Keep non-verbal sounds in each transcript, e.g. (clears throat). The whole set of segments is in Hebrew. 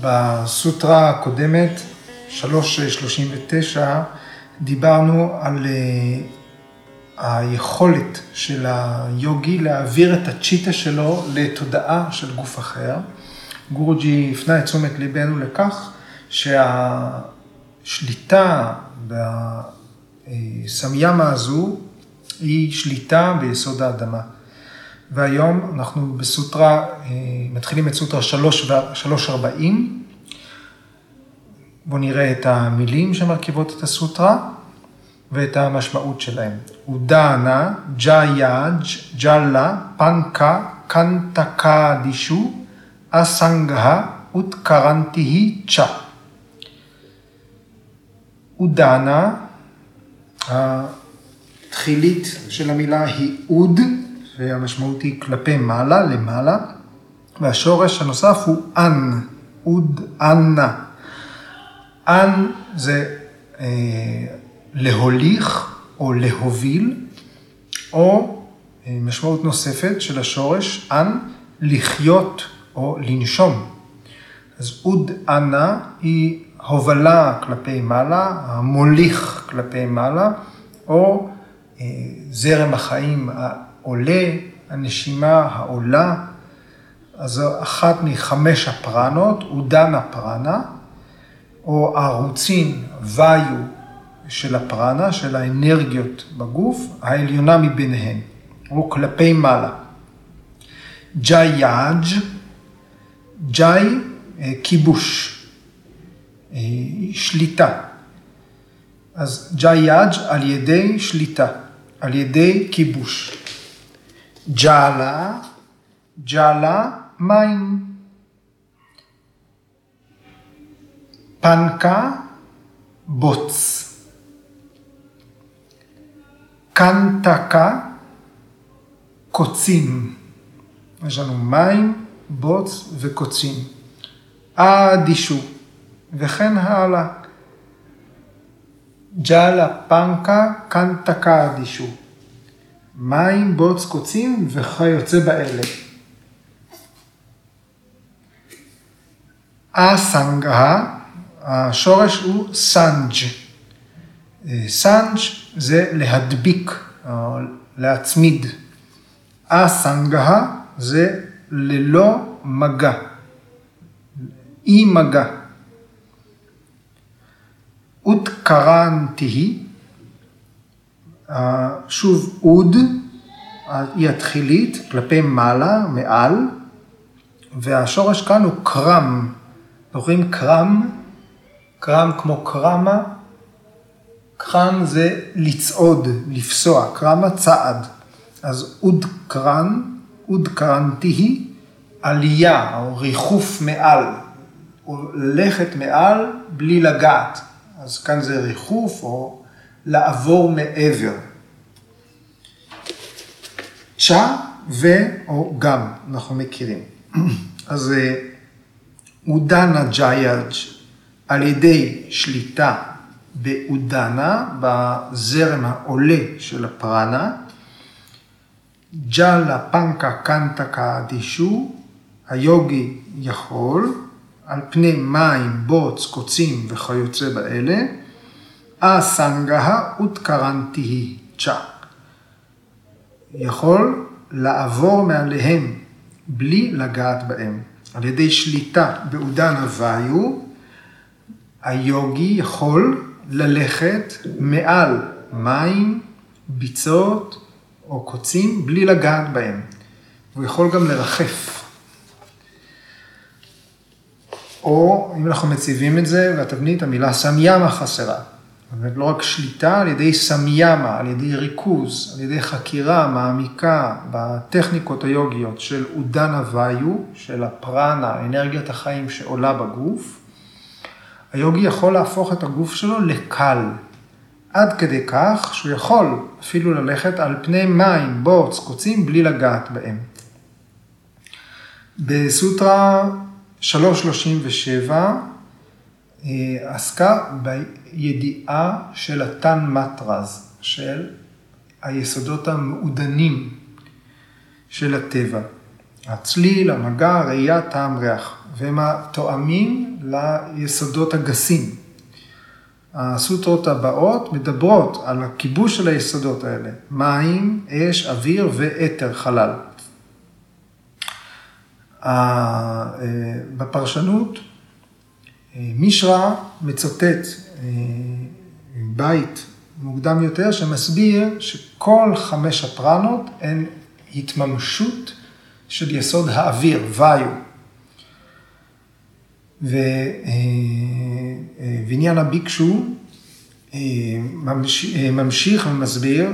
בסוטרה הקודמת, 3.39, דיברנו על אה, היכולת של היוגי להעביר את הצ'יטה שלו לתודעה של גוף אחר. גורג'י הפנה את תשומת ליבנו לכך שהשליטה בסמיאמה הזו היא שליטה ביסוד האדמה. והיום אנחנו בסוטרה, אה, מתחילים את סוטרה 340. בואו נראה את המילים שמרכיבות את הסוטרה ואת המשמעות שלהם. אודנה, ג'איאג', ג'אלה, פנקה, קנטקה דישו, אסנגה, אותקרנטיהי צ'ה. אודנה, התחילית של המילה היא אוד, והמשמעות היא כלפי מעלה, למעלה, והשורש הנוסף הוא אנ, אוד אנא. אנ זה אה, להוליך או להוביל, או אה, משמעות נוספת של השורש אנ, לחיות או לנשום. אז אוד אנא היא הובלה כלפי מעלה, המוליך כלפי מעלה, או אה, זרם החיים העולה, הנשימה העולה. אז זו אחת מחמש הפרנות, אודנה פרנה, או הערוצים ויו של הפרנה, של האנרגיות בגוף, העליונה מביניהן, או כלפי מעלה. ג'אי יאג', ג'אי אה, כיבוש, אה, שליטה. אז ג'אי יאג' על ידי שליטה, על ידי כיבוש. ג'אלה, ג'אלה, מים. פנקה, בוץ. קנטקה, קוצים. יש לנו מים, בוץ וקוצים. אדישו, וכן הלאה. ג'אלה פנקה, קנטקה אדישו. מים, בוץ, קוצים וכיוצא באלה. אסנגה, השורש הוא סנג'. סנג' זה להדביק, להצמיד. אסנגה זה ללא מגע, אי מגע. אותקרנתי, שוב אוד, היא התחילית, כלפי מעלה, מעל, והשורש כאן הוא קרם. זוכרים קרם? קרם כמו קרמה, קרם זה לצעוד, לפסוע, קרמה צעד. אז אוד קרן, אוד קרנתי היא עלייה או ריחוף מעל, או ללכת מעל בלי לגעת. אז כאן זה ריחוף או לעבור מעבר. צ'ה ו או גם, אנחנו מכירים. (clears throat) אז אודנה ג'יאג' על ידי שליטה באודנה, בזרם העולה של הפרנה, ג'אלה פנקה קנטה קאדישו, היוגי יכול, על פני מים, בוץ, קוצים וכיוצא באלה, אסנגה אותקרנתיהי צ'ה. יכול לעבור מעליהם בלי לגעת בהם. על ידי שליטה באודן הוויו, היוגי יכול ללכת מעל מים, ביצות או קוצים בלי לגעת בהם. הוא יכול גם לרחף. או אם אנחנו מציבים את זה, והתבנית, המילה סמיאמה חסרה. אומרת, לא רק שליטה, על ידי סמיאמה, על ידי ריכוז, על ידי חקירה מעמיקה בטכניקות היוגיות של אודנה ויו, של הפרנה, אנרגיית החיים שעולה בגוף, היוגי יכול להפוך את הגוף שלו לקל, עד כדי כך שהוא יכול אפילו ללכת על פני מים, בוץ, קוצים, בלי לגעת בהם. בסוטרה 337 אה, עסקה בידיעה של התן מטרז, של היסודות המעודנים של הטבע. הצליל, המגע, ראייה, טעם, ריח, והם התואמים ליסודות הגסים. הסוטרות הבאות מדברות על הכיבוש של היסודות האלה, מים, אש, אוויר ואתר, חלל. בפרשנות, מישרא מצוטט בית מוקדם יותר שמסביר שכל חמש הפרנות הן התממשות של יסוד האוויר, ויו. ועניין הביקשו ממשיך ומסביר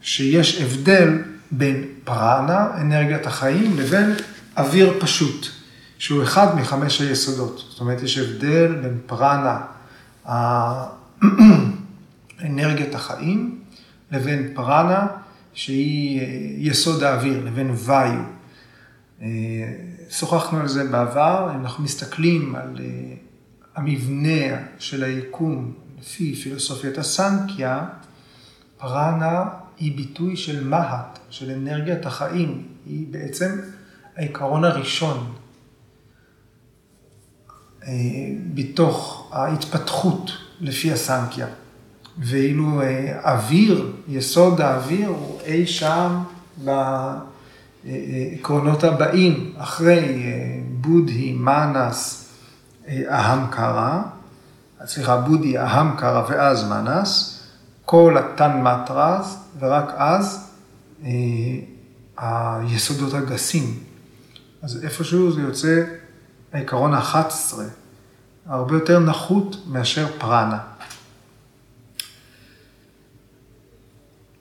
שיש הבדל בין פרנה, אנרגיית החיים, לבין אוויר פשוט, שהוא אחד מחמש היסודות. זאת אומרת, יש הבדל בין פרנה, (clears throat) אנרגיית החיים, לבין פרנה, שהיא יסוד האוויר, לבין ויו. שוחחנו על זה בעבר, אם אנחנו מסתכלים על המבנה של היקום לפי פילוסופיית הסנקיה, פרנה היא ביטוי של מהט, של אנרגיית החיים, היא בעצם העיקרון הראשון בתוך ההתפתחות לפי הסנקיה. ואילו אוויר, יסוד האוויר הוא אי שם בעקרונות הבאים, אחרי בודהי, מנס, אהמקרה, סליחה, בודהי, אהמקרה ואז מנס, כל התן מטרז, ורק אז היסודות הגסים. אז איפשהו זה יוצא העיקרון ה-11, הרבה יותר נחות מאשר פרנה.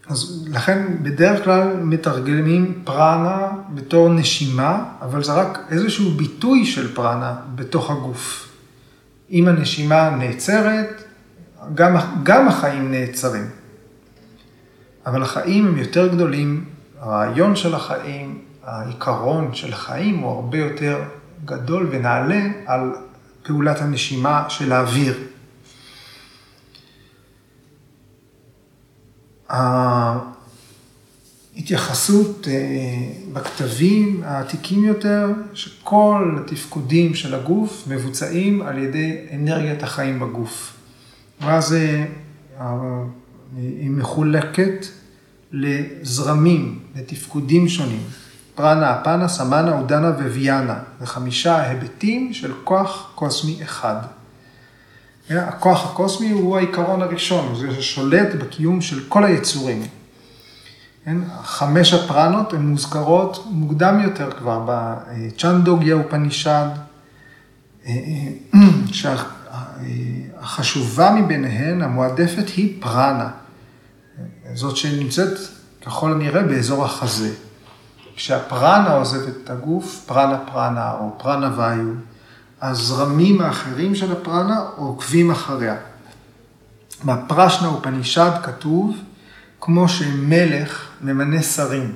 אז לכן בדרך כלל מתרגמים פרנה בתור נשימה, אבל זה רק איזשהו ביטוי של פרנה בתוך הגוף. אם הנשימה נעצרת, גם, גם החיים נעצרים. אבל החיים הם יותר גדולים, הרעיון של החיים, העיקרון של החיים הוא הרבה יותר גדול ונעלה על פעולת הנשימה של האוויר. ההתייחסות בכתבים העתיקים יותר, שכל התפקודים של הגוף מבוצעים על ידי אנרגיית החיים בגוף. ואז היא מחולקת לזרמים, לתפקודים שונים. פרנה, אפנה, סמנה, עודנה וויאנה. זה חמישה היבטים של כוח קוסמי אחד. הכוח הקוסמי הוא העיקרון הראשון, זה ששולט בקיום של כל היצורים. כן? חמש הפרנות הן מוזכרות מוקדם יותר כבר בצ'נדוגיה ופנישד, (clears throat) שהחשובה מביניהן, המועדפת, היא פרנה. זאת שנמצאת ככל הנראה באזור החזה. כשהפרנה עוזבת את הגוף, פרנה פרנה או פרנה ויו, הזרמים האחרים של הפרנה עוקבים אחריה. בפרשנה ופנישד כתוב, כמו שמלך ממנה שרים.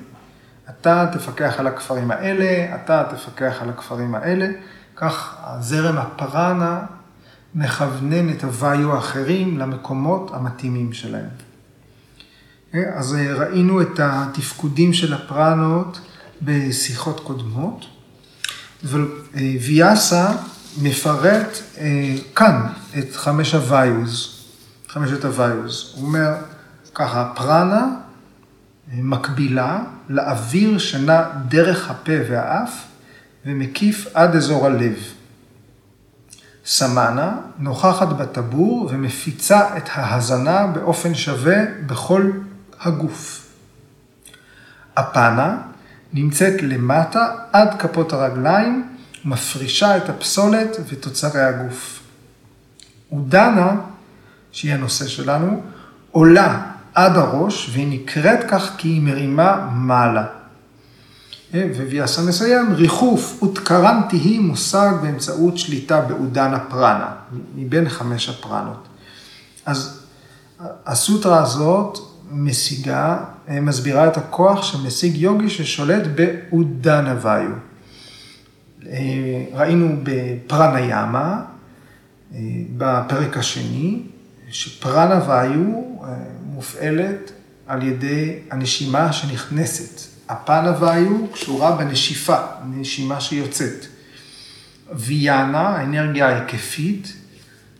אתה תפקח על הכפרים האלה, אתה תפקח על הכפרים האלה. כך הזרם הפרנה מכוונן את הוויו האחרים למקומות המתאימים שלהם. אז ראינו את התפקודים של הפרנות בשיחות קודמות, וויאסה מפרט כאן את חמש הוויוז, חמשת הוויוז. הוא אומר ככה, פרנה מקבילה לאוויר שנע דרך הפה והאף ומקיף עד אזור הלב. סמנה נוכחת בטבור ומפיצה את ההזנה באופן שווה בכל הגוף. אפנה נמצאת למטה עד כפות הרגליים, מפרישה את הפסולת ותוצרי הגוף. עודנה, שהיא הנושא שלנו, עולה עד הראש והיא נקראת כך כי היא מרימה מעלה. וויאסה מסיים, ריחוף ותקרנתי היא מושג באמצעות שליטה בעודן הפרנה, מבין חמש הפרנות. אז הסוטרה הזאת משיגה, מסבירה את הכוח שמשיג יוגי ששולט בעודן הוויו. ראינו בפרנה ימה, בפרק השני, שפרנה ויו מופעלת על ידי הנשימה שנכנסת. הפנה ויו קשורה בנשיפה, נשימה שיוצאת. ויאנה, האנרגיה ההיקפית,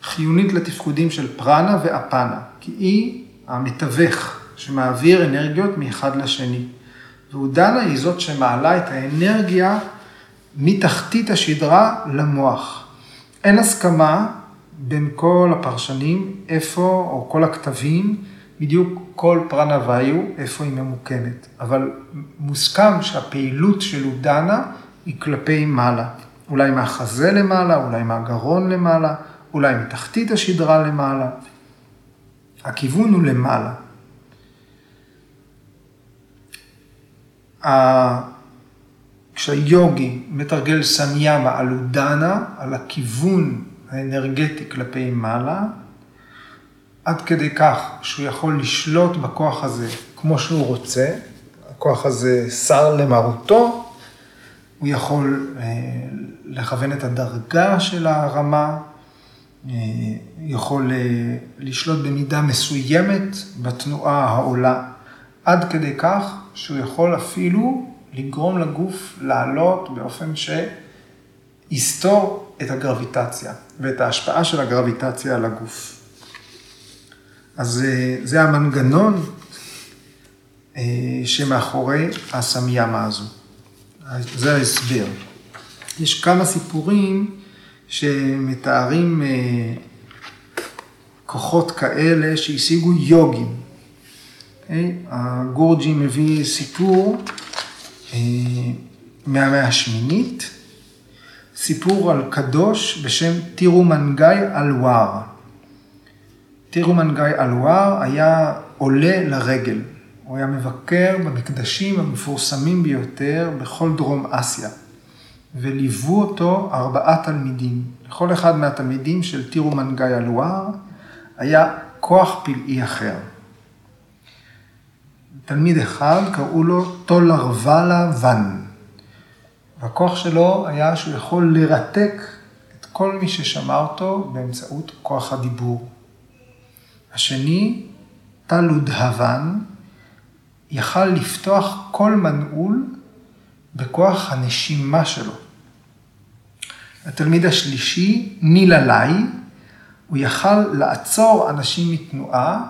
חיונית לתפקודים של פרנה ואפנה, כי היא המתווך שמעביר אנרגיות מאחד לשני. והודנה היא זאת שמעלה את האנרגיה מתחתית השדרה למוח. אין הסכמה בין כל הפרשנים, איפה, או כל הכתבים, בדיוק כל פרנה ואיו, איפה היא ממוקמת. אבל מוסכם שהפעילות של הודנה היא כלפי מעלה. אולי מהחזה למעלה, אולי מהגרון למעלה, אולי מתחתית השדרה למעלה. הכיוון הוא למעלה. כשהיוגי מתרגל סניאמה על הודנה, על הכיוון האנרגטי כלפי מעלה, עד כדי כך שהוא יכול לשלוט בכוח הזה כמו שהוא רוצה, הכוח הזה שר למרותו, הוא יכול אה, לכוון את הדרגה של הרמה, אה, יכול אה, לשלוט במידה מסוימת בתנועה העולה, עד כדי כך שהוא יכול אפילו לגרום לגוף לעלות באופן שיסתור את הגרביטציה ואת ההשפעה של הגרביטציה על הגוף. אז זה המנגנון שמאחורי הסמיאמה הזו. זה ההסבר. יש כמה סיפורים שמתארים אה, כוחות כאלה שהשיגו יוגים. Okay? הגורג'י מביא סיפור אה, מהמאה השמינית, סיפור על קדוש בשם תירומנגאי אלואר. תירומנגאי אלואר היה עולה לרגל. הוא היה מבקר במקדשים המפורסמים ביותר בכל דרום אסיה. וליוו אותו ארבעה תלמידים. לכל אחד מהתלמידים של תירומן גיא אלואר היה כוח פלאי אחר. תלמיד אחד קראו לו טולרוולה ון. והכוח שלו היה שהוא יכול לרתק את כל מי ששמע אותו באמצעות כוח הדיבור. השני, טלודהוון, יכל לפתוח כל מנעול בכוח הנשימה שלו. התלמיד השלישי, ניללאי, הוא יכל לעצור אנשים מתנועה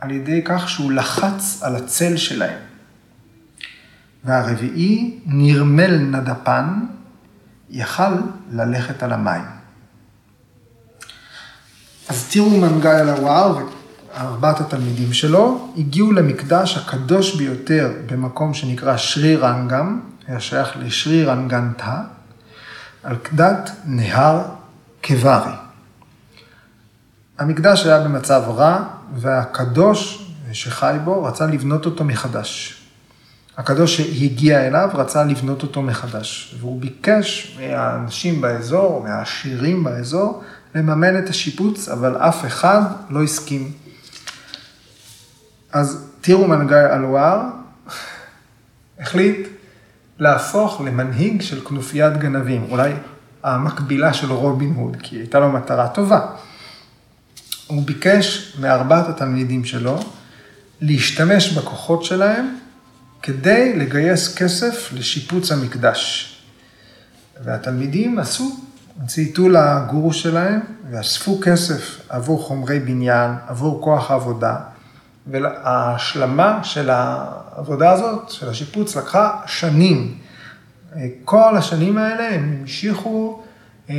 על ידי כך שהוא לחץ על הצל שלהם. והרביעי, נרמל נדפן, יכל ללכת על המים. אז תראו מנגאי על הוואר וארבעת התלמידים שלו הגיעו למקדש הקדוש ביותר במקום שנקרא שרי רנגם, היה שייך לשרי רנגנטה, על כדת נהר קווארי. המקדש היה במצב רע, והקדוש שחי בו רצה לבנות אותו מחדש. הקדוש שהגיע אליו רצה לבנות אותו מחדש, והוא ביקש מהאנשים באזור, מהעשירים באזור, לממן את השיפוץ, אבל אף אחד לא הסכים. אז תירו מנגאי אלואר החליט להפוך למנהיג של כנופיית גנבים, אולי המקבילה של רובין הוד, כי הייתה לו מטרה טובה. הוא ביקש מארבעת התלמידים שלו להשתמש בכוחות שלהם כדי לגייס כסף לשיפוץ המקדש. והתלמידים עשו, צייתו לגורו שלהם ואספו כסף עבור חומרי בניין, עבור כוח העבודה, וההשלמה של העבודה הזאת, של השיפוץ, לקחה שנים. כל השנים האלה הם המשיכו אה,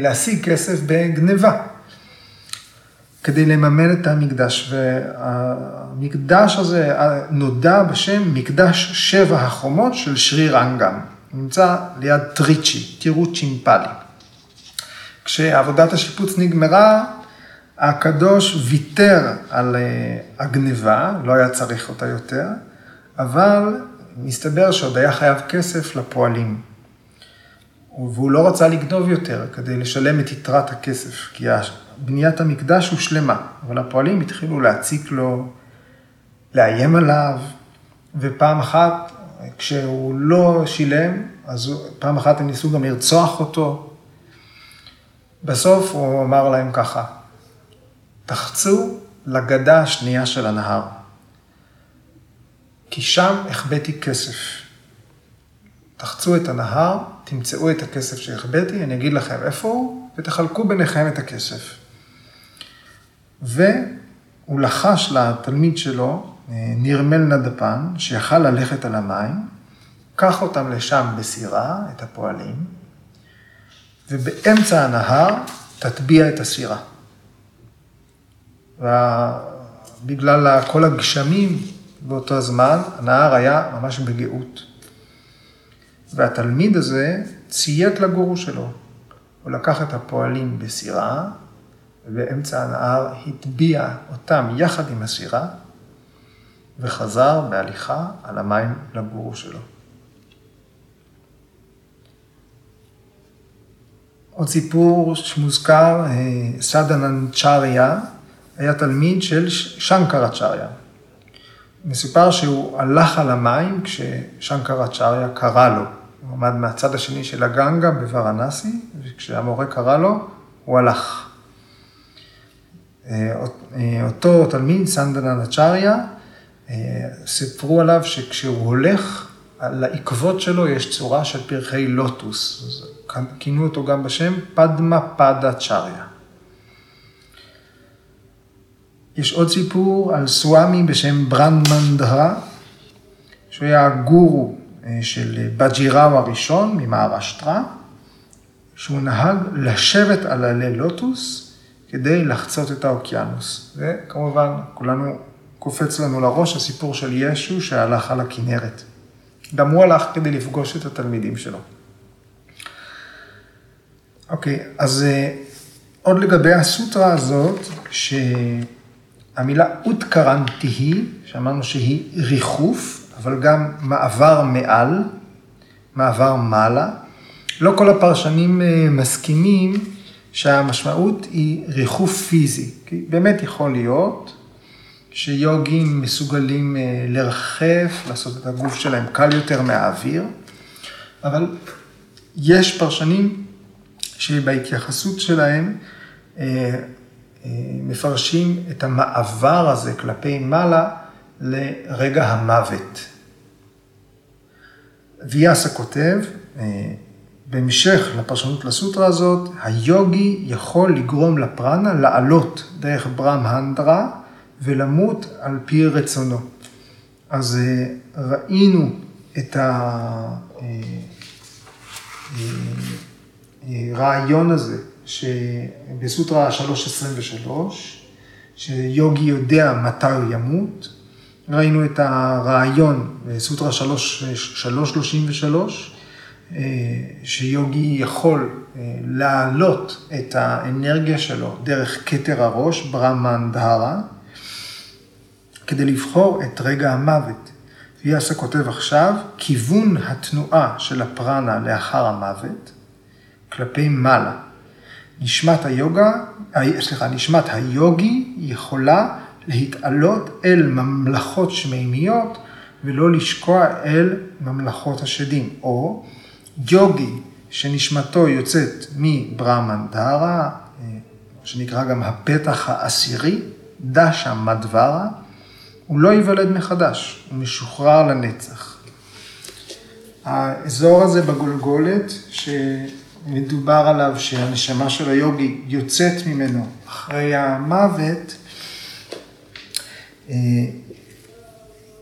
להשיג כסף בגניבה, כדי לממן את המקדש. והמקדש הזה נודע בשם מקדש שבע החומות של שרי רנגם. נמצא ליד טריצ'י, תראו צ'ימפלי. כשעבודת השיפוץ נגמרה, הקדוש ויתר על אה, הגניבה, לא היה צריך אותה יותר, אבל מסתבר שעוד היה חייב כסף לפועלים. והוא לא רצה לגנוב יותר כדי לשלם את יתרת הכסף, כי בניית המקדש הושלמה, אבל הפועלים התחילו להציק לו, לאיים עליו, ופעם אחת, כשהוא לא שילם, אז פעם אחת הם ניסו גם לרצוח אותו. בסוף הוא אמר להם ככה, תחצו לגדה השנייה של הנהר, כי שם החבאתי כסף. תחצו את הנהר, תמצאו את הכסף שהחבאתי, אני אגיד לכם איפה הוא, ותחלקו ביניכם את הכסף. והוא לחש לתלמיד שלו, נרמל נדפן, שיכל ללכת על המים, קח אותם לשם בסירה, את הפועלים, ובאמצע הנהר תטביע את הסירה. ובגלל כל הגשמים באותו זמן, הנהר היה ממש בגאות. והתלמיד הזה ציית לגורו שלו. הוא לקח את הפועלים בסירה, ובאמצע הנהר הטביע אותם יחד עם הסירה, וחזר בהליכה על המים לגורו שלו. עוד סיפור שמוזכר, אה, סדננצ'ריה, היה תלמיד של שנקרצ'ריה. מסופר שהוא הלך על המים כששנקרצ'ריה קרא לו. הוא עמד מהצד השני של הגנגה בוורנסי, וכשהמורה קרא לו, הוא הלך. אה, אותו תלמיד, סנדננצ'ריה, אה, סיפרו עליו שכשהוא הולך, על העקבות שלו יש צורה של פרחי לוטוס. כינו אותו גם בשם פדמה פדה צ'ריה. יש עוד סיפור על סוואמי בשם ברנמנדרה, שהוא היה הגורו אה, של בג'יראו הראשון ממהרשטרה, שהוא נהג לשבת על עלי לוטוס כדי לחצות את האוקיינוס. וכמובן, כולנו קופץ לנו לראש הסיפור של ישו שהלך על הכנרת. גם הוא הלך כדי לפגוש את התלמידים שלו. אוקיי, אז אה, עוד לגבי הסוטרה הזאת, שהמילה אוטקרנטי היא, שאמרנו שהיא ריחוף, אבל גם מעבר מעל, מעבר מעלה. לא כל הפרשנים אה, מסכימים שהמשמעות היא ריחוף פיזי, כי באמת יכול להיות שיוגים מסוגלים אה, לרחף, לעשות את הגוף שלהם קל יותר מהאוויר, אבל יש פרשנים שבהתייחסות שלהם אה, מפרשים את המעבר הזה כלפי מעלה לרגע המוות. ויאסה כותב, בהמשך לפרשנות לסוטרה הזאת, היוגי יכול לגרום לפרנה לעלות דרך ברם הנדרה ולמות על פי רצונו. אז אה, ראינו את הרעיון אה, אה, הזה שבסוטרה 323, שיוגי יודע מתי הוא ימות. ראינו את הרעיון בסוטרה 333, שיוגי יכול להעלות את האנרגיה שלו דרך כתר הראש, ברמנדהרה, כדי לבחור את רגע המוות. ויאסה כותב עכשיו, כיוון התנועה של הפרנה לאחר המוות, כלפי מעלה. נשמת היוגה, סליחה, נשמת היוגי יכולה להתעלות אל ממלכות שמימיות ולא לשקוע אל ממלכות השדים. או יוגי שנשמתו יוצאת מברהמנדרה, שנקרא גם הפתח העשירי, דשה מדברה, הוא לא ייוולד מחדש, הוא משוחרר לנצח. האזור הזה בגולגולת, שמדובר עליו שהנשמה של היוגי יוצאת ממנו אחרי המוות, אה,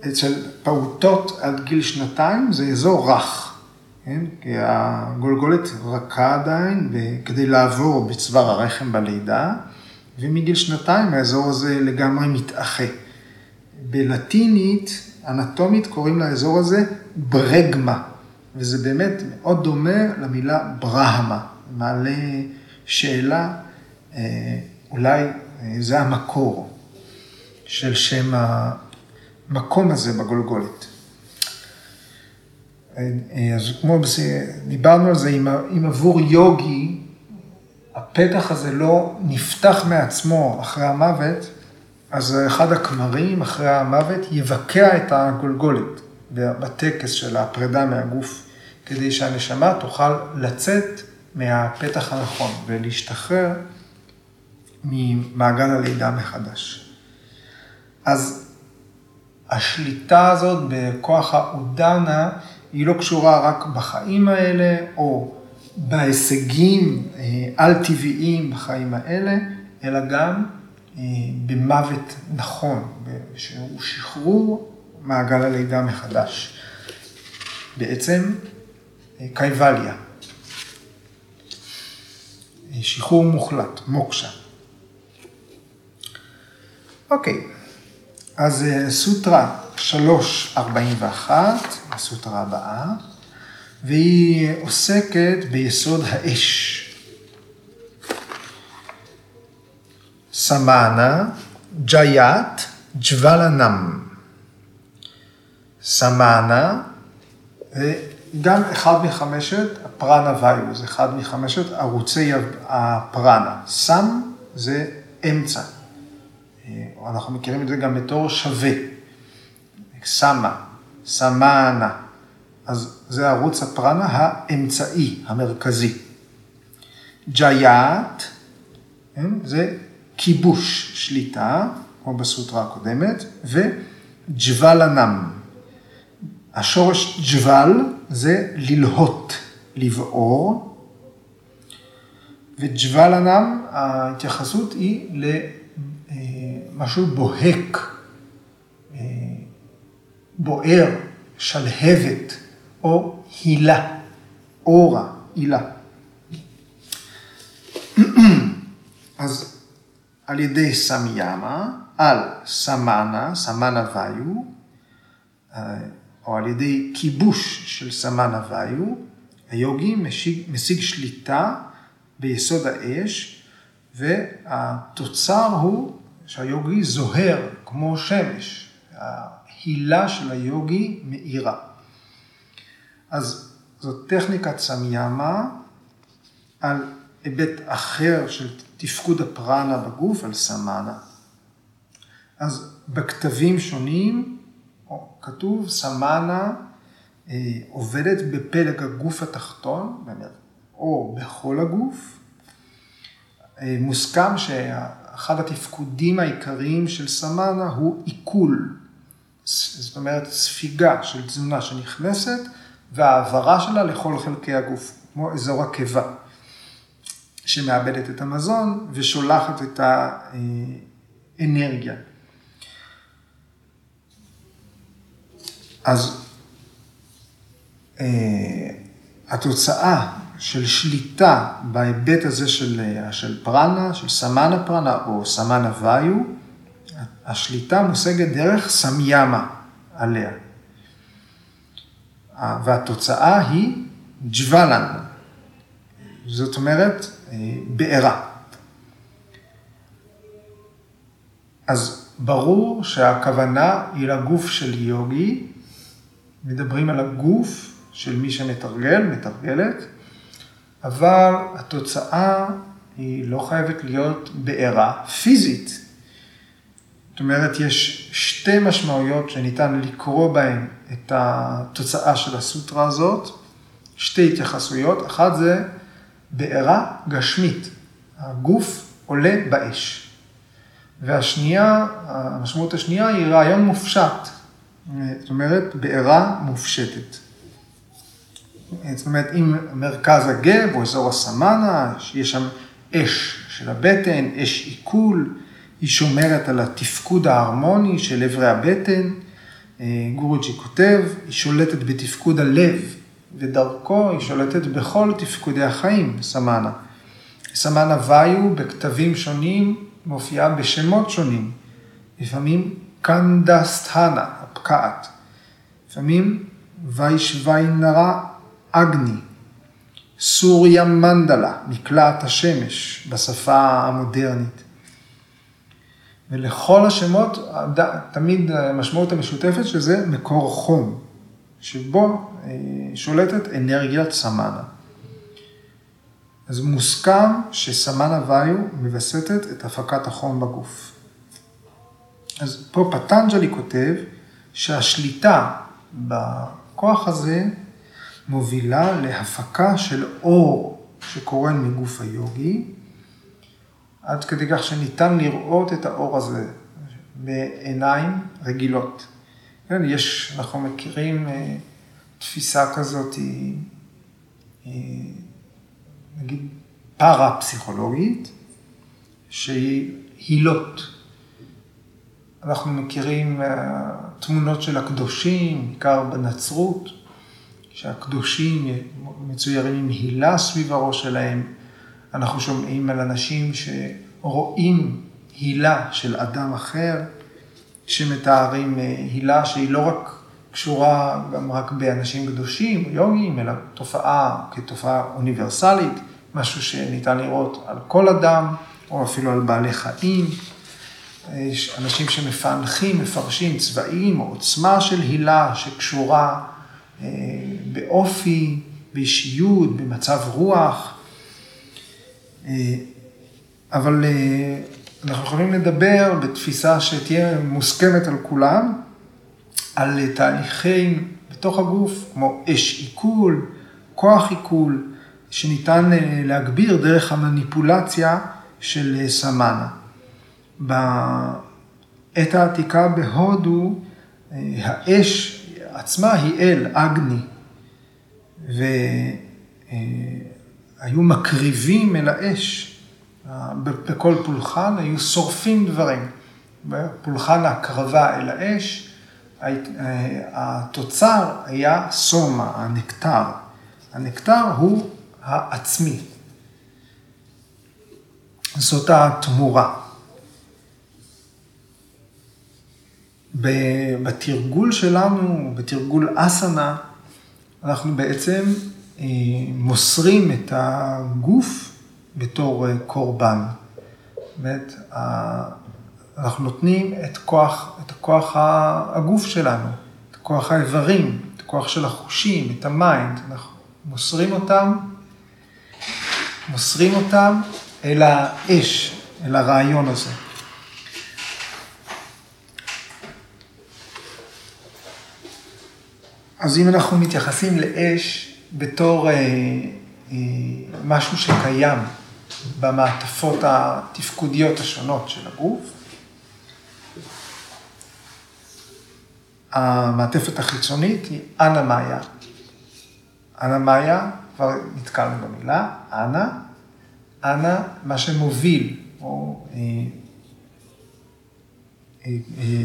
אצל פעוטות עד גיל שנתיים זה אזור רך, כן? כי הגולגולת רכה עדיין כדי לעבור בצוואר הרחם בלידה, ומגיל שנתיים האזור הזה לגמרי מתאחה. בלטינית, אנטומית, קוראים לאזור הזה ברגמה, וזה באמת מאוד דומה למילה ברהמה, מעלה שאלה, אה, אולי אה, זה המקור של שם המקום הזה בגולגולת. אה, אז כמו, דיברנו על זה, אם עבור יוגי, הפתח הזה לא נפתח מעצמו אחרי המוות, אז אחד הכמרים אחרי המוות יבקע את הגולגולת בטקס של הפרידה מהגוף, כדי שהנשמה תוכל לצאת מהפתח הנכון ולהשתחרר ממעגל הלידה מחדש. אז השליטה הזאת בכוח האודנה היא לא קשורה רק בחיים האלה, או בהישגים אה, על-טבעיים בחיים האלה, אלא גם אה, במוות נכון, שהוא שחרור מעגל הלידה מחדש. בעצם אה, קייבליה. שחרור מוחלט, מוקשה. אוקיי, אז סוטרה 341, הסוטרה הבאה, והיא עוסקת ביסוד האש. סמאנה, ג'יית, ג'וולנם. סמאנה, גם אחד מחמשת הפרנה ויו, זה אחד מחמשת ערוצי הפרנה. סם זה אמצע. אנחנו מכירים את זה גם בתור שווה. סמה, סמאנה. אז זה ערוץ הפרנה האמצעי, המרכזי. ג'יית, כן, זה כיבוש שליטה, כמו בסוטרה הקודמת, וג'וולנם. השורש ג'וול זה ללהוט, לבעור, וג'וולנם, ההתייחסות היא למשהו בוהק, אה, בוער, שלהבת, או הילה, אורה, הילה. (clears throat) אז על ידי סמיאמה, על סמנה, סמנה ויו, אה, או על ידי כיבוש של סמנה ויו, היוגי משיג, משיג שליטה ביסוד האש, והתוצר הוא שהיוגי זוהר כמו שמש. ההילה של היוגי מאירה. אז זאת טכניקת סמיאמה על היבט אחר של תפקוד הפרנה בגוף, על סמנה. אז בכתבים שונים כתוב סמנה אה, עובדת בפלג הגוף התחתון, או בכל הגוף. אה, מוסכם שאחד התפקודים העיקריים של סמנה הוא עיכול. זאת אומרת, ספיגה של תזונה שנכנסת והעברה שלה לכל חלקי הגוף, כמו אזור הקיבה, שמאבדת את המזון ושולחת את האנרגיה. אז אה, התוצאה של שליטה בהיבט הזה של, של פרנה, של סמנה פרנה או סמנה ויו, השליטה מושגת דרך סמיאמה עליה. והתוצאה היא ג'וולן, זאת אומרת אה, בעירה. אז ברור שהכוונה היא לגוף של יוגי, מדברים על הגוף של מי שמתרגל, מתרגלת, אבל התוצאה היא לא חייבת להיות בעירה פיזית. זאת אומרת, יש שתי משמעויות שניתן לקרוא בהן את התוצאה של הסוטרה הזאת, שתי התייחסויות, אחת זה בעירה גשמית, הגוף עולה באש. והשנייה, המשמעות השנייה היא רעיון מופשט, זאת אומרת, בעירה מופשטת. זאת אומרת, אם מרכז הגב או אזור הסמנה, יש שם אש של הבטן, אש עיכול, היא שומרת על התפקוד ההרמוני של אברי הבטן. אה, גורוג'י כותב, היא שולטת בתפקוד הלב, ודרכו היא שולטת בכל תפקודי החיים, סמנה. סמנה ויו בכתבים שונים מופיעה בשמות שונים. לפעמים קנדסטהנה, הפקעת. לפעמים ויישוויינרה אגני. סוריה מנדלה, מקלעת השמש, בשפה המודרנית. ולכל השמות תמיד המשמעות המשותפת שזה מקור חום, שבו אה, שולטת אנרגיית סמנה. אז מוסכם שסמנה ויו מווסתת את הפקת החום בגוף. אז פה פטנג'לי כותב שהשליטה בכוח הזה מובילה להפקה של אור שקורן מגוף היוגי, עד כדי כך שניתן לראות את האור הזה בעיניים רגילות. כן, יש, אנחנו מכירים אה, תפיסה כזאת היא, היא נגיד, פארה-פסיכולוגית, שהיא הילות. אנחנו מכירים אה, תמונות של הקדושים, בעיקר בנצרות, שהקדושים מצוירים עם הילה סביב הראש שלהם. אנחנו שומעים על אנשים שרואים הילה של אדם אחר, שמתארים אה, הילה שהיא לא רק קשורה גם רק באנשים קדושים, יוגים, אלא תופעה כתופעה אוניברסלית, משהו שניתן לראות על כל אדם, או אפילו על בעלי חיים. יש אנשים שמפענחים, מפרשים צבעים או עוצמה של הילה שקשורה אה, באופי, באישיות, במצב רוח. אה, אבל אה, אנחנו יכולים לדבר בתפיסה שתהיה מוסכמת על כולם, על תהליכים בתוך הגוף, כמו אש עיכול, כוח עיכול, שניתן להגביר דרך המניפולציה של סמנה. בעת העתיקה בהודו, האש עצמה היא אל, אגני, והיו מקריבים אל האש. בכל פולחן היו שורפים דברים. בפולחן ההקרבה אל האש, התוצר היה סומה, הנקטר. הנקטר הוא העצמי. זאת התמורה. בתרגול שלנו, בתרגול אסנה, אנחנו בעצם אה, מוסרים את הגוף בתור אה, קורבן. באמת, אנחנו נותנים את כוח, את כוח הגוף שלנו, את כוח האיברים, את הכוח של החושים, את ה mind, אנחנו מוסרים אותם, מוסרים אותם אל האש, אל הרעיון הזה. אז אם אנחנו מתייחסים לאש בתור אה, אה, משהו שקיים במעטפות התפקודיות השונות של הגוף, המעטפת החיצונית היא אנה מאיה. אנה מאיה, כבר נתקלנו במילה, אנה, אנה, מה שמוביל, או אה,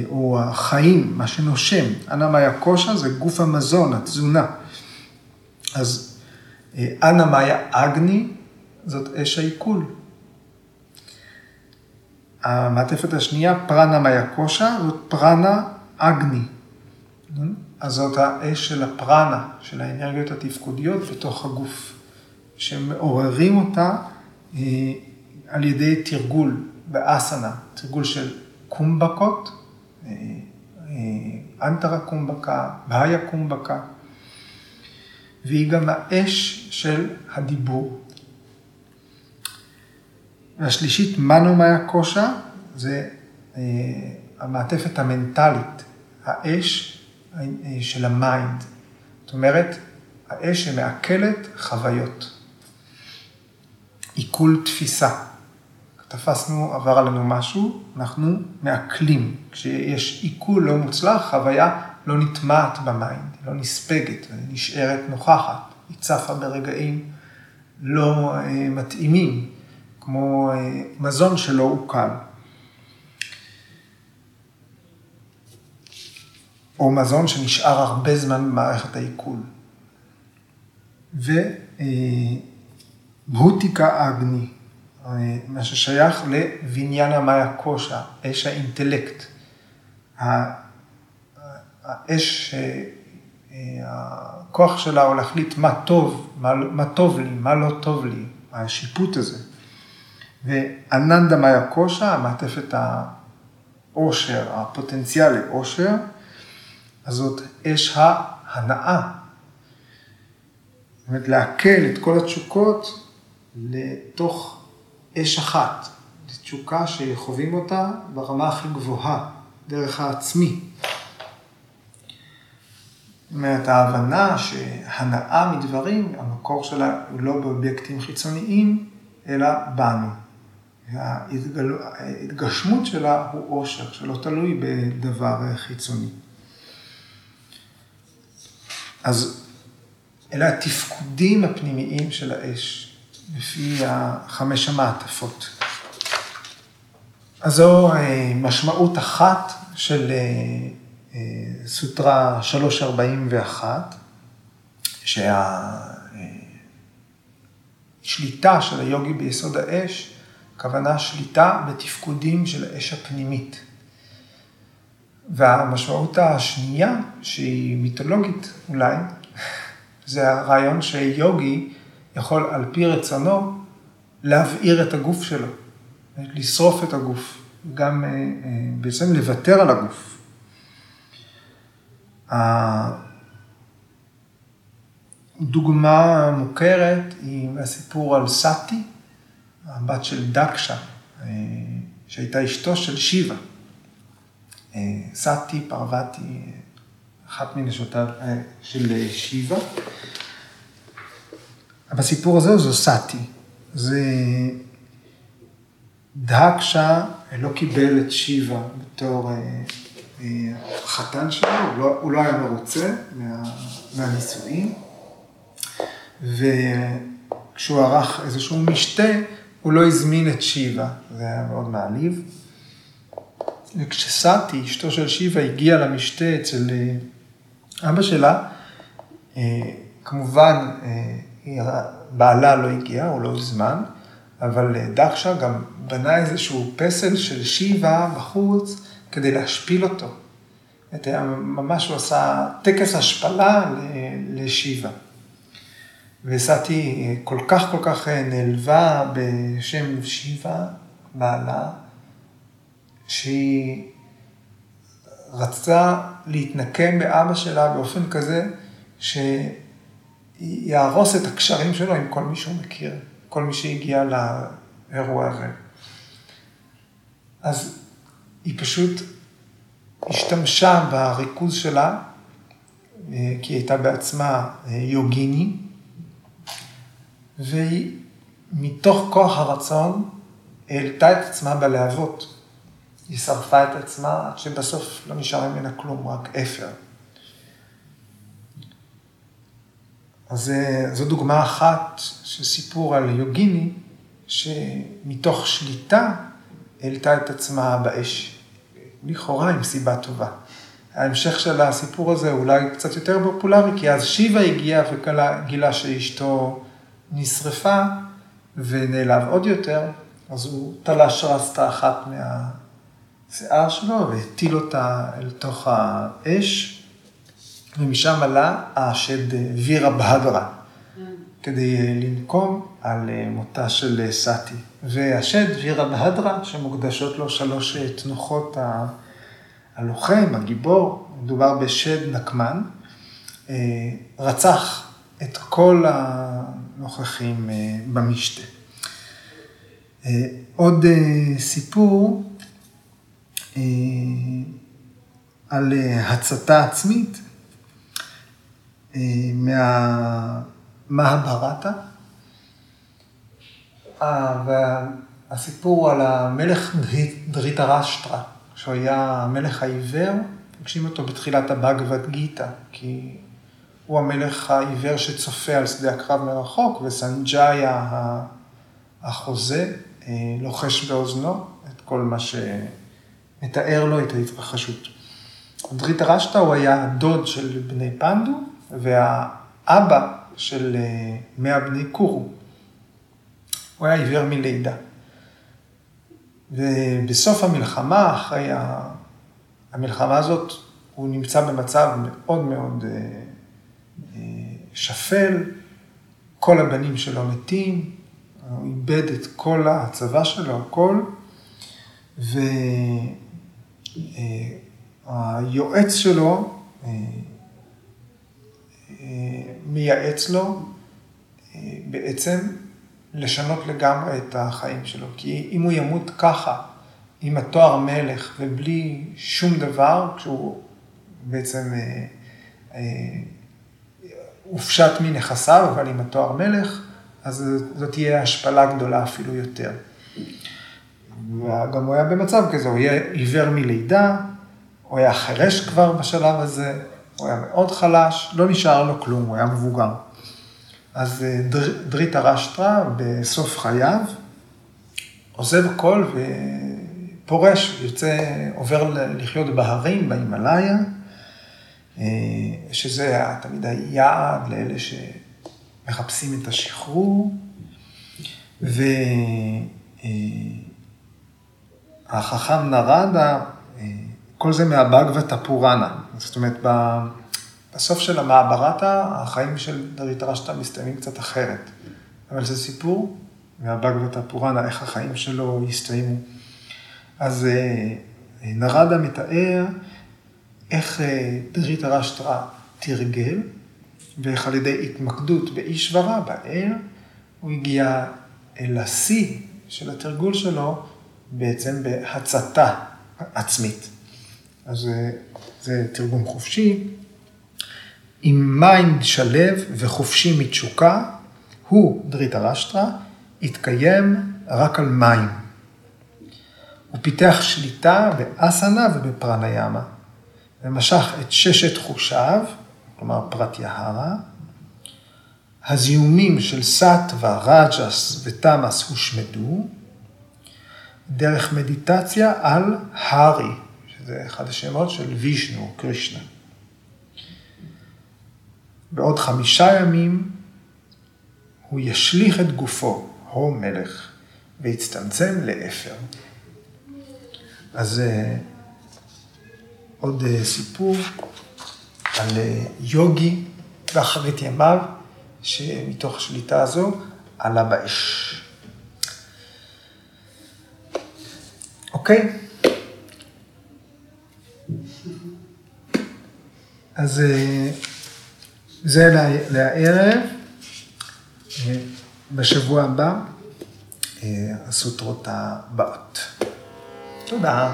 או החיים, מה שנושם. אנא מאיה קושה זה גוף המזון, התזונה. אז אנא מאיה אגני זאת אש העיכול. המעטפת השנייה, פרנה מאיה קושה, זאת פרנה אגני. אז זאת האש של הפרנה, של האנרגיות התפקודיות בתוך הגוף, שמעוררים אותה אה, על ידי תרגול באסנה, תרגול של קומבקות, אה, אה, אנטרה קומבקה, בהיה קומבקה, והיא גם האש של הדיבור. והשלישית, מנו מאיה קושה, זה אה, המעטפת המנטלית, האש של ה mind. זאת אומרת, האש שמעכלת חוויות. עיכול תפיסה. תפסנו, עבר עלינו משהו, אנחנו מעכלים. כשיש עיכול לא מוצלח, חוויה לא נטמעת במיינד, היא לא נספגת, היא נשארת נוכחת, היא צפה ברגעים לא אה, מתאימים, כמו אה, מזון שלא עוקל. או מזון שנשאר הרבה זמן במערכת העיכול. ובהותיקה אה, אגני, מה ששייך לבניין המאיה קושה, אש האינטלקט. האש, הכוח שלה הוא להחליט מה טוב, מה, מה טוב לי, מה לא טוב לי, השיפוט הזה. ואננדה מאיה קושה, המעטפת העושר, הפוטנציאל לעושר, אז זאת אש ההנאה. זאת אומרת, לעכל את כל התשוקות לתוך אש אחת, תשוקה שחווים אותה ברמה הכי גבוהה, דרך העצמי. זאת אומרת, ההבנה שהנאה מדברים, המקור שלה הוא לא באובייקטים חיצוניים, אלא בנו. ההתגשמות שלה הוא עושר, שלא תלוי בדבר חיצוני. אז אלה התפקודים הפנימיים של האש, לפי חמש המעטפות. אז זו אה, משמעות אחת של אה, אה, סוטרה 341, שהשליטה של היוגי ביסוד האש, הכוונה שליטה בתפקודים של האש הפנימית. והמשמעות השנייה, שהיא מיתולוגית אולי, (laughs) זה הרעיון שיוגי יכול על פי רצונו להבעיר את הגוף שלו, לשרוף את הגוף, גם אה, אה, בעצם לוותר על הגוף. דוגמה מוכרת היא מהסיפור על סאטי, הבת של דקשה, אה, שהייתה אשתו של שיבה. סאטי, פרווטי, אחת מנשותיו של שיבה. בסיפור הזה זו סאטי. זה דהקשה לא קיבל את שיבה בתור אה, אה, חתן שלו, הוא לא, הוא לא היה מרוצה מה, מהנישואים, וכשהוא ערך איזשהו משתה, הוא לא הזמין את שיבה, זה היה מאוד מעליב. וכשסאטי, אשתו של שיבה, הגיעה למשתה אצל אה, אבא שלה, כמובן, בעלה לא הגיע, הוא לא הוזמן, אבל דחשה גם בנה איזשהו פסל של שיבה בחוץ כדי להשפיל אותו. ממש הוא עשה טקס השפלה לשיבה. וסאטי כל כך כל כך נעלבה בשם שיבה, בעלה, שהיא רצתה להתנקם באבא שלה באופן כזה, שיהרוס את הקשרים שלו עם כל מי שהוא מכיר, כל מי שהגיע לאירוע הזה. אז היא פשוט השתמשה בריכוז שלה, אה, כי היא הייתה בעצמה אה, יוגיני, והיא מתוך כוח הרצון העלתה את עצמה בלהבות. היא שרפה את עצמה עד שבסוף לא נשאר ממנה כלום, רק אפר. אז אה, זו דוגמה אחת של סיפור על יוגיני, שמתוך שליטה העלתה את עצמה באש, לכאורה עם סיבה טובה. ההמשך של הסיפור הזה אולי קצת יותר פופולרי, כי אז שיבה הגיע וגילה שאשתו נשרפה ונעלב עוד יותר, אז הוא תלש רסטה אחת מהשיער שלו והטיל אותה אל תוך האש, ומשם עלה השד וירה בהדרה, כדי לנקום על מותה של סאטי. והשד וירה בהדרה, שמוקדשות לו שלוש אה, תנוחות הלוחם, הגיבור, מדובר בשד נקמן, אה, רצח את כל הנוכחים אה, במשתה. עוד סיפור על הצתה עצמית מהמהברטה. והסיפור על המלך דריטרשטרה, שהוא היה המלך העיוור, פוגשים אותו בתחילת הבאגבד גיתא, כי הוא המלך העיוור שצופה על שדה הקרב מרחוק, וסנג'איה החוזה אה, לוחש באוזנו את כל מה שמתאר לו את ההתרחשות. דריטרשטרה הוא היה דוד של בני פנדו, והאבא של אה, מאה בני קורו. הוא היה עיוור מלידה. ובסוף המלחמה, אחרי המלחמה הזאת, הוא נמצא במצב מאוד מאוד אה, אה, שפל, כל הבנים שלו מתים, הוא איבד את כל הצבא שלו, הכל, והיועץ שלו מייעץ לו בעצם לשנות לגמרי את החיים שלו. כי אם הוא ימות ככה, עם התואר מלך ובלי שום דבר, כשהוא בעצם אה, אה, הופשט מנכסיו, אבל עם התואר מלך, אז זאת תהיה השפלה גדולה אפילו יותר. וגם הוא היה במצב כזה, הוא יהיה עיוור מלידה, הוא היה חירש כבר בשלב הזה, הוא היה מאוד חלש, לא נשאר לו כלום, הוא היה מבוגר. אז דריטה רשטרה בסוף חייו עוזב הכל ופורש, יוצא, עובר לחיות בהרים, בהימאליה, שזה תמיד היעד לאלה שמחפשים את השחרור. והחכם נרדה, כל זה מהבגבתא פוראנה. זאת אומרת, בסוף של המעברתה, החיים של דריטרשתא מסתיימים קצת אחרת. אבל זה סיפור מהבגבתא פוראנה, איך החיים שלו הסתיימו. אז נרדה מתאר איך דריטרשתא תרגל, ואיך על ידי התמקדות באישברה, באל, הוא הגיע אל השיא של התרגול שלו בעצם בהצתה עצמית. אז זה תרגום חופשי. עם מים שלב וחופשי מתשוקה, הוא דריטה רשטרה, התקיים רק על מים. הוא פיתח שליטה באסנה ובפרניאמה, ומשך את ששת חושיו, כלומר פרט יהרה, הזיהומים של סאטווה, רג'ס ותמאס הושמדו, דרך מדיטציה על הארי, שזה אחד השמות של וישנו, קרישנה. בעוד חמישה ימים הוא ישליך את גופו, הו מלך, ויצטמצם לאפר. אז עוד סיפור על יוגי באחרית ימיו. שמתוך השליטה הזו עלה באש. אוקיי? אז זה לערב. בשבוע הבא, הסוטרות הבאות. תודה.